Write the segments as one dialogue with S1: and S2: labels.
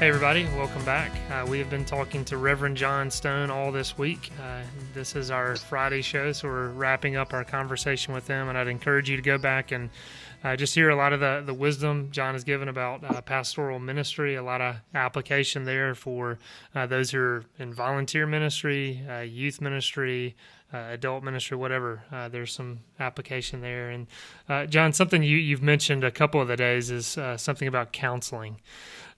S1: Hey, everybody, welcome back. Uh, we have been talking to Reverend John Stone all this week. Uh, this is our Friday show, so we're wrapping up our conversation with him, and I'd encourage you to go back and uh, just hear a lot of the, the wisdom John has given about uh, pastoral ministry, a lot of application there for uh, those who are in volunteer ministry, uh, youth ministry, adult ministry, whatever. There's some application there. And John, something you, you've mentioned a couple of the days is something about counseling.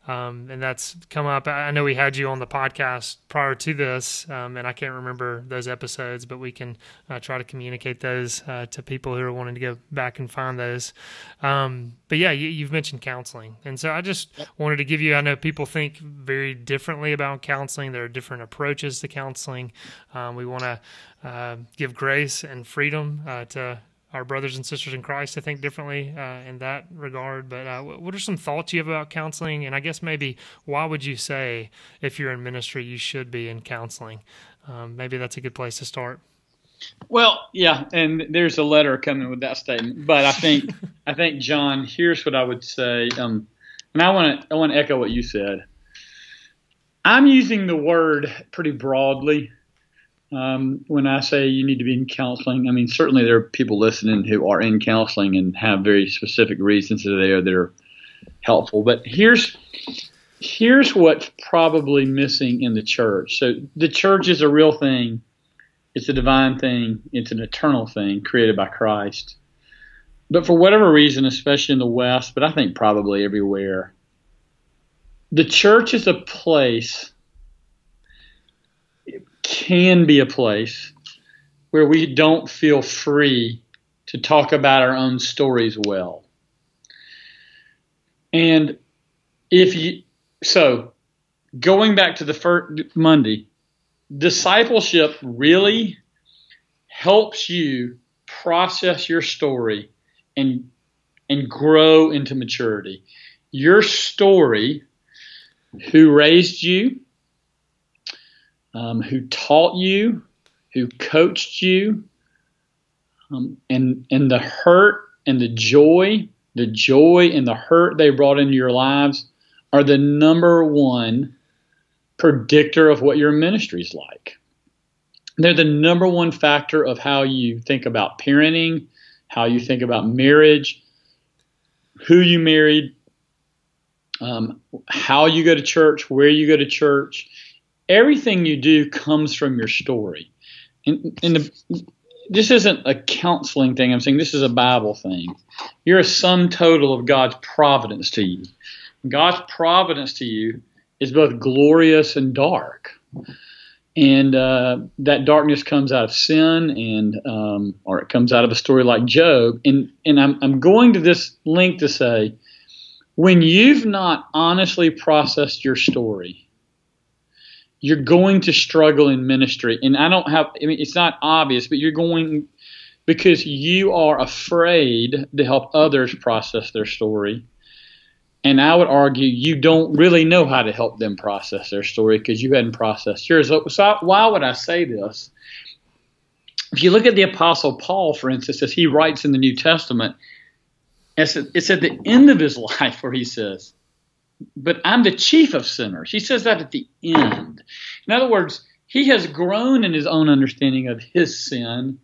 S1: Um, and that's come up. I know we had you on the podcast prior to this, um, and I can't remember those episodes, but we can uh, try to communicate those uh, to people who are wanting to go back and find those. Um, but yeah, you, have mentioned counseling, and so I just wanted to give you. I know people think very differently about counseling. There are different approaches to counseling. Um, we want to uh, give grace and freedom uh, to our brothers and sisters in Christ to think differently uh, in that regard. But uh, what are some thoughts you have about counseling? And I guess maybe why would you say if you're in ministry you should be in counseling? Um, maybe that's a good place to start.
S2: Well, yeah, and there's a letter coming with that statement. But I think I think John, here's what I would say. Um, and I want to I want to echo what you said. I'm using the word pretty broadly um, when I say you need to be in counseling, I mean certainly there are people listening who are in counseling and have very specific reasons that they are that are helpful. But here's here's what's probably missing in the church. So the church is a real thing. It's a divine thing. It's an eternal thing created by Christ. But for whatever reason, especially in the West, but I think probably everywhere, the church is a place can be a place where we don't feel free to talk about our own stories well. And if you, so going back to the first Monday, discipleship really helps you process your story and and grow into maturity. Your story, who raised you, um, who taught you, who coached you, um, and and the hurt and the joy, the joy and the hurt they brought into your lives are the number one predictor of what your ministry is like. They're the number one factor of how you think about parenting, how you think about marriage, who you married, um, how you go to church, where you go to church everything you do comes from your story. And, and the, this isn't a counseling thing. I'm saying this is a Bible thing. You're a sum total of God's providence to you. God's providence to you is both glorious and dark. And uh, that darkness comes out of sin, and um, or it comes out of a story like Job. And and I'm I'm going to this link to say, when you've not honestly processed your story, you're going to struggle in ministry. And I don't have, I mean, it's not obvious, but you're going because you are afraid to help others process their story. And I would argue you don't really know how to help them process their story because you hadn't processed yours. So, why would I say this? If you look at the Apostle Paul, for instance, as he writes in the New Testament, it's at the end of his life where he says, but I'm the chief of sinners. He says that at the end. In other words, he has grown in his own understanding of his sin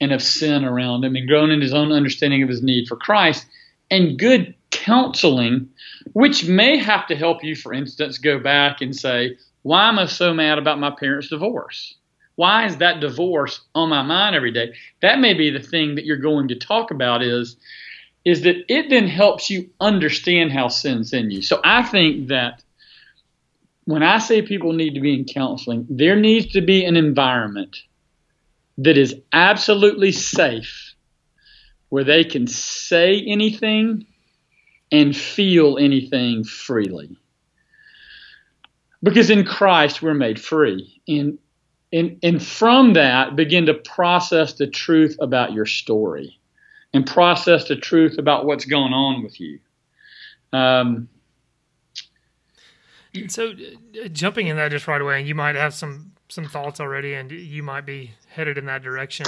S2: and of sin around him and grown in his own understanding of his need for Christ and good counseling, which may have to help you, for instance, go back and say, Why am I so mad about my parents' divorce? Why is that divorce on my mind every day? That may be the thing that you're going to talk about is is that it then helps you understand how sin's in you. So I think that when I say people need to be in counseling, there needs to be an environment that is absolutely safe, where they can say anything and feel anything freely. Because in Christ we're made free. And, and, and from that, begin to process the truth about your story and process the truth about what's going on with you. Um,
S1: So, uh, jumping in that just right away, and you might have some some thoughts already, and you might be headed in that direction.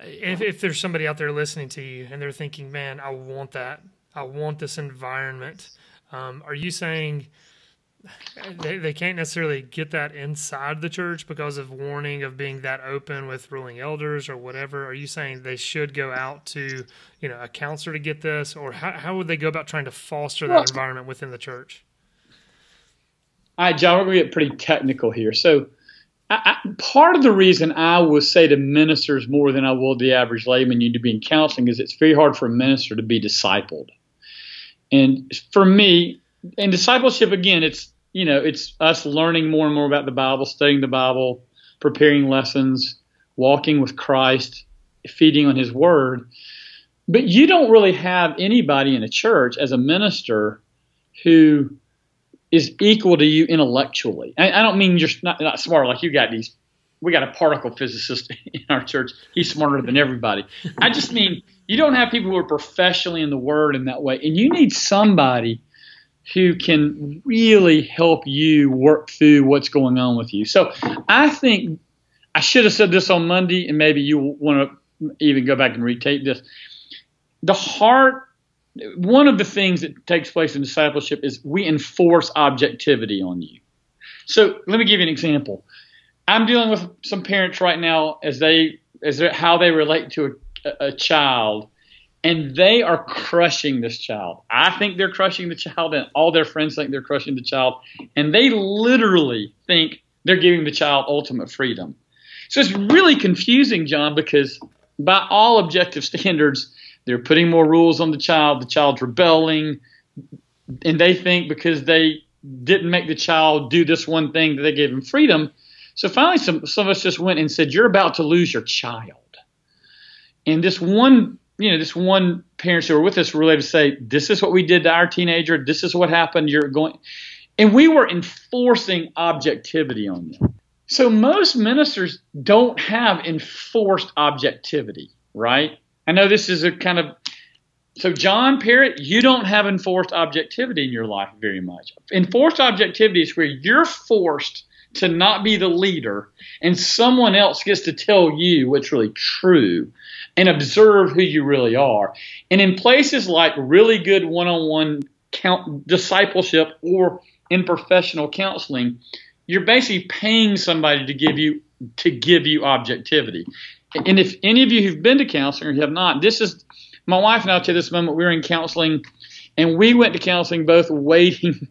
S1: If, if there's somebody out there listening to you and they're thinking, "Man, I want that. I want this environment," um, are you saying they, they can't necessarily get that inside the church because of warning of being that open with ruling elders or whatever? Are you saying they should go out to you know a counselor to get this, or how how would they go about trying to foster that
S2: Well-
S1: environment within the church?
S2: All right, John, we're going to get pretty technical here. So, I, I, part of the reason I will say to ministers more than I will the average layman you need to be in counseling is it's very hard for a minister to be discipled. And for me, in discipleship, again, it's you know it's us learning more and more about the Bible, studying the Bible, preparing lessons, walking with Christ, feeding on His Word. But you don't really have anybody in a church as a minister who is equal to you intellectually. I, I don't mean you're not, not smart like you got these. We got a particle physicist in our church. He's smarter than everybody. I just mean you don't have people who are professionally in the word in that way, and you need somebody who can really help you work through what's going on with you. So I think I should have said this on Monday, and maybe you want to even go back and retape this. The heart one of the things that takes place in discipleship is we enforce objectivity on you. So let me give you an example. I'm dealing with some parents right now as they as how they relate to a, a child, and they are crushing this child. I think they're crushing the child, and all their friends think they're crushing the child, and they literally think they're giving the child ultimate freedom. So it's really confusing, John, because by all objective standards, they're putting more rules on the child. The child's rebelling, and they think because they didn't make the child do this one thing that they gave him freedom. So finally, some some of us just went and said, "You're about to lose your child." And this one, you know, this one parents who were with us were able to say, "This is what we did to our teenager. This is what happened. You're going," and we were enforcing objectivity on them. So most ministers don't have enforced objectivity, right? I know this is a kind of so John Perritt, you don't have enforced objectivity in your life very much. Enforced objectivity is where you're forced to not be the leader and someone else gets to tell you what's really true and observe who you really are. And in places like really good one-on-one count discipleship or in professional counseling, you're basically paying somebody to give you to give you objectivity. And if any of you who've been to counseling or have not, this is my wife and I to this moment we were in counseling and we went to counseling both waiting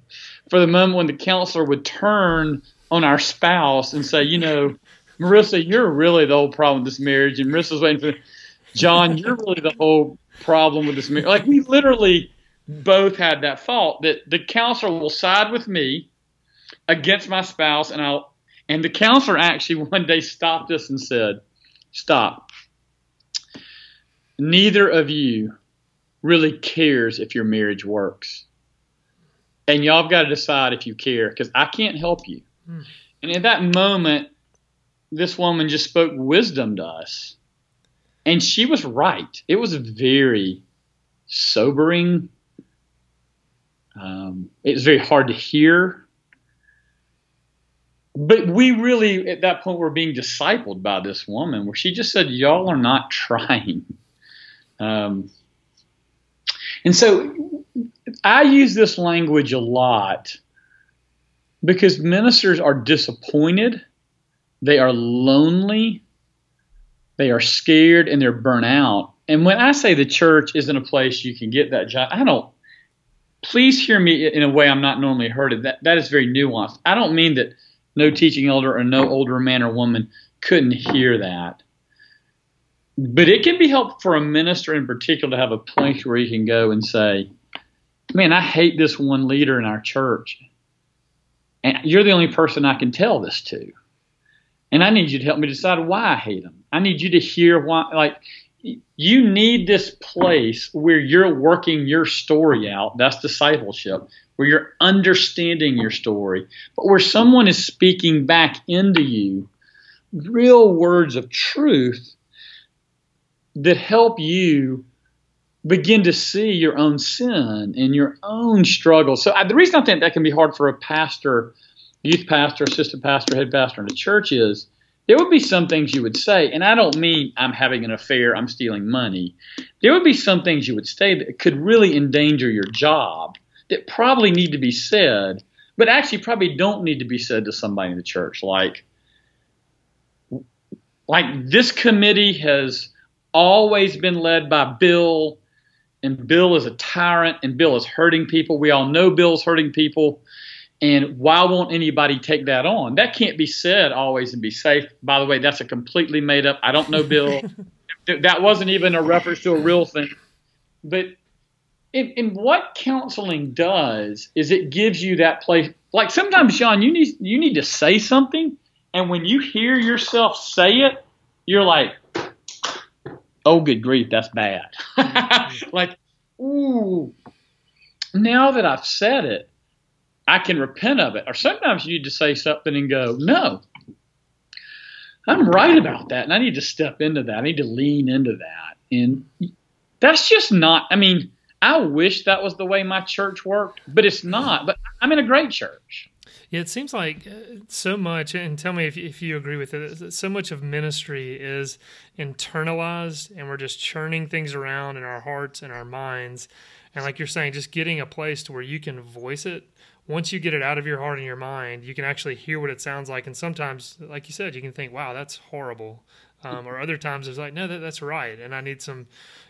S2: for the moment when the counselor would turn on our spouse and say, you know, Marissa, you're really the whole problem with this marriage. And Marissa's waiting for John, you're really the whole problem with this marriage. Like we literally both had that thought that the counselor will side with me against my spouse and I'll and the counselor actually one day stopped us and said, Stop. Neither of you really cares if your marriage works. And y'all have got to decide if you care because I can't help you.
S1: Hmm.
S2: And in that moment, this woman just spoke wisdom to us. And she was right. It was very sobering. Um, it was very hard to hear. But we really, at that point, were being discipled by this woman where she just said, Y'all are not trying. Um, and so I use this language a lot because ministers are disappointed, they are lonely, they are scared, and they're burnt out. And when I say the church isn't a place you can get that job, I don't. Please hear me in a way I'm not normally heard. That that is very nuanced. I don't mean that no teaching elder or no older man or woman couldn't hear that. But it can be helpful for a minister in particular to have a place where he can go and say, Man, I hate this one leader in our church. And you're the only person I can tell this to. and I need you to help me decide why I hate them. I need you to hear why, like, you need this place where you're working your story out. That's discipleship, where you're understanding your story, but where someone is speaking back into you real words of truth that help you begin to see your own sin and your own struggle. So I, the reason I think that can be hard for a pastor, youth pastor, assistant pastor, head pastor in a church is there would be some things you would say, and I don't mean I'm having an affair, I'm stealing money. There would be some things you would say that could really endanger your job that probably need to be said, but actually probably don't need to be said to somebody in the church. Like, like this committee has always been led by Bill, and Bill is a tyrant, and Bill is hurting people. We all know Bill's hurting people. And why won't anybody take that on? That can't be said always and be safe. By the way, that's a completely made up. I don't know Bill. that wasn't even a reference to a real thing. But in, in what counseling does is it gives you that place. Like sometimes, Sean, you need you need to say something, and when you hear yourself say it, you're like, oh, good grief, that's bad. like, ooh, now that I've said it, I can repent of it. Or sometimes you need to say something and go, no, I'm right about that. And I need to step into that. I need to lean into that. And that's just not, I mean, I wish that was the way my church worked, but it's not. But I'm in a great church.
S1: Yeah, it seems like uh, so much, and tell me if, if you agree with it, so much of ministry is internalized, and we're just churning things around in our hearts and our minds. And like you're saying, just getting a place to where you can voice it. Once you get it out of your heart and your mind, you can actually hear what it sounds like. And sometimes, like you said, you can think, wow, that's horrible. Um, or other times it's like, no, that, that's right, and I need some,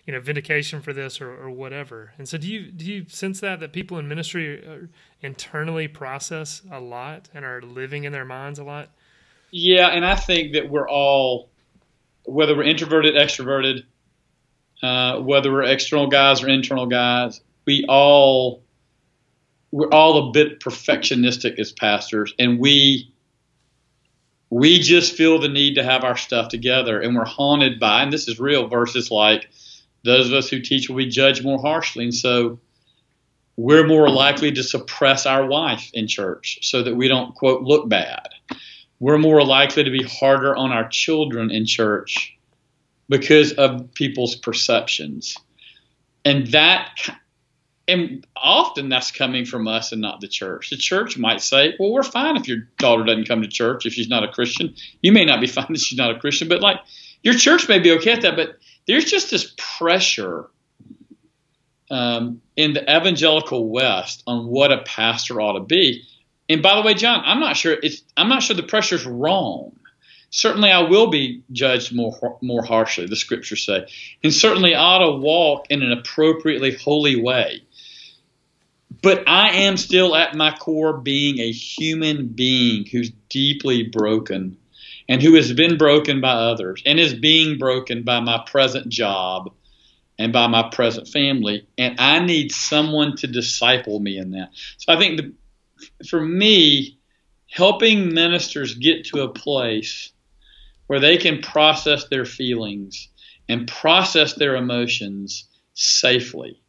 S1: you know, vindication for this or, or whatever. And so, do you do you sense that that people in ministry internally process a lot and are living in their minds a lot?
S2: Yeah, and I think that we're all, whether we're introverted, extroverted, uh, whether we're external guys or internal guys, we all we're all a bit perfectionistic as pastors, and we we just feel the need to have our stuff together and we're haunted by and this is real verses like those of us who teach will be judged more harshly. And so we're more likely to suppress our wife in church so that we don't quote look bad. We're more likely to be harder on our children in church because of people's perceptions. And that and often that's coming from us and not the church. The church might say, well, we're fine if your daughter doesn't come to church if she's not a Christian. You may not be fine that she's not a Christian, but like your church may be okay at that. But there's just this pressure um, in the evangelical West on what a pastor ought to be. And by the way, John, I'm not sure it's I'm not sure the pressure's wrong. Certainly, I will be judged more more harshly. The scriptures say, and certainly I ought to walk in an appropriately holy way but I am still at my core being a human being who's deeply broken and who has been broken by others and is being broken by my present job and by my present family. And I need someone to disciple me in that. So I think the, for me, helping ministers get to a place where they can process their feelings and process their emotions safely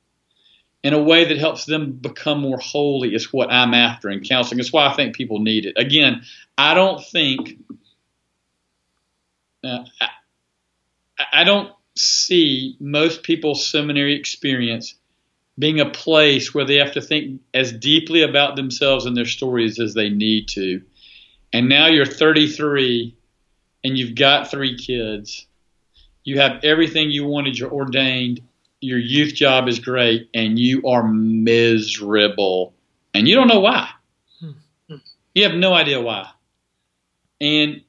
S2: in a way that helps them become more holy is what I'm after in counseling. It's why I think people need it. Again, I don't think uh, I, I don't see most people's seminary experience being a place where they have to think as deeply about themselves and their stories as they need to. And now you're 33 and you've got three kids. You have everything you wanted. You're ordained your youth job is great and you are miserable and you don't know why. Hmm. You have no idea why. And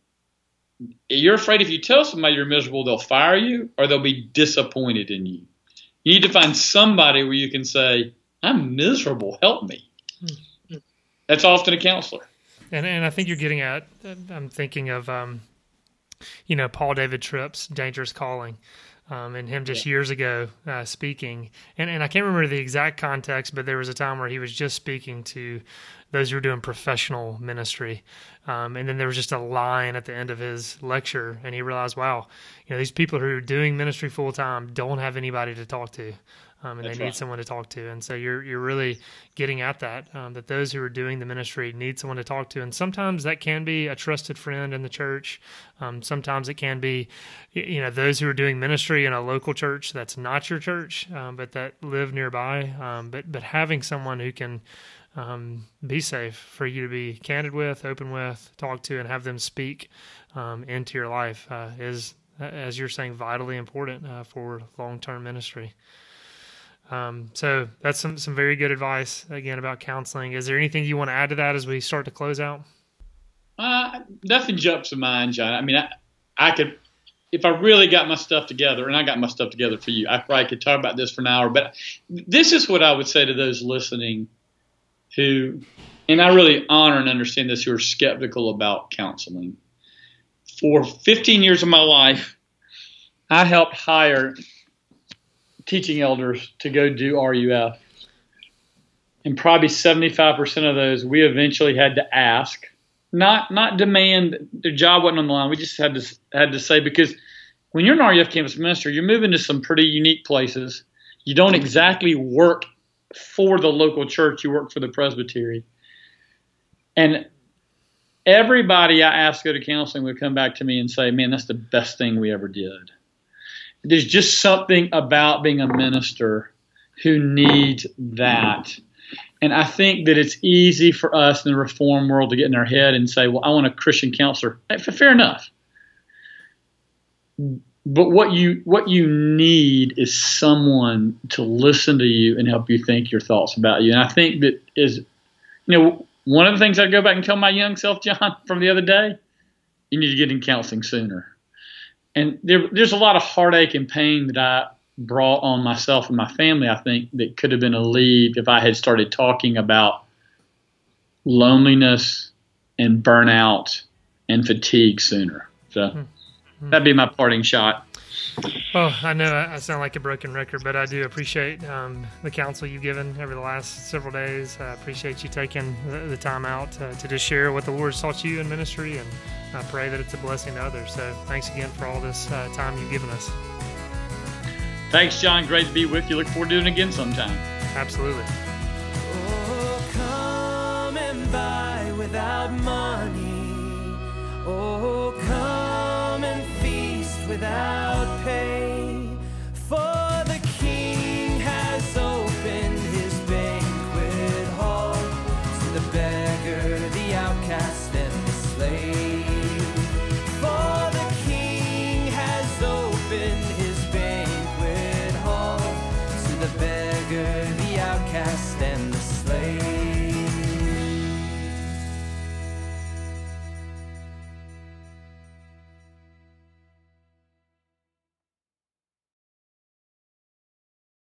S2: you're afraid if you tell somebody you're miserable, they'll fire you or they'll be disappointed in you. You need to find somebody where you can say, I'm miserable, help me. Hmm. That's often a counselor.
S1: And, and I think you're getting at, I'm thinking of, um, you know, Paul David Tripp's Dangerous Calling um, and him just years ago uh, speaking. And, and I can't remember the exact context, but there was a time where he was just speaking to those who were doing professional ministry. Um, and then there was just a line at the end of his lecture, and he realized, wow, you know, these people who are doing ministry full time don't have anybody to talk to. Um, and
S2: That's
S1: they need
S2: right.
S1: someone to talk to, and so you're you're really getting at that um, that those who are doing the ministry need someone to talk to, and sometimes that can be a trusted friend in the church. Um, sometimes it can be, you know, those who are doing ministry in a local church that's not your church, um, but that live nearby. Um, but but having someone who can um, be safe for you to be candid with, open with, talk to, and have them speak um, into your life uh, is, as you're saying, vitally important uh, for long term ministry. Um, so that's some, some very good advice again about counseling. Is there anything you want to add to that as we start to close out?
S2: Uh, nothing jumps to mind, John. I mean, I, I could, if I really got my stuff together, and I got my stuff together for you, I probably could talk about this for an hour. But this is what I would say to those listening who, and I really honor and understand this, who are skeptical about counseling. For 15 years of my life, I helped hire teaching elders to go do RUF. And probably 75% of those we eventually had to ask not not demand their job wasn't on the line. We just had to had to say because when you're an RUF campus minister, you're moving to some pretty unique places. You don't exactly work for the local church; you work for the presbytery. And everybody I asked to go to counseling would come back to me and say, "Man, that's the best thing we ever did." There's just something about being a minister who needs that. And I think that it's easy for us in the reform world to get in our head and say, well, I want a Christian counselor. Fair enough. But what you what you need is someone to listen to you and help you think your thoughts about you. And I think that is, you know, one of the things I go back and tell my young self, John, from the other day, you need to get in counseling sooner. And there, there's a lot of heartache and pain that I brought on myself and my family, I think, that could have been alleviated if I had started talking about loneliness and burnout and fatigue sooner. So hmm. Hmm. that'd be my parting shot.
S1: Well, I know I I sound like a broken record, but I do appreciate um, the counsel you've given over the last several days. I appreciate you taking the, the time out to, to just share what the Lord's taught you in ministry, and I pray that it's a blessing to others. So thanks again for all this uh, time you've given us.
S2: Thanks, John. Great to be with you. Look forward to doing it again sometime.
S1: Absolutely.
S3: Oh, come and buy without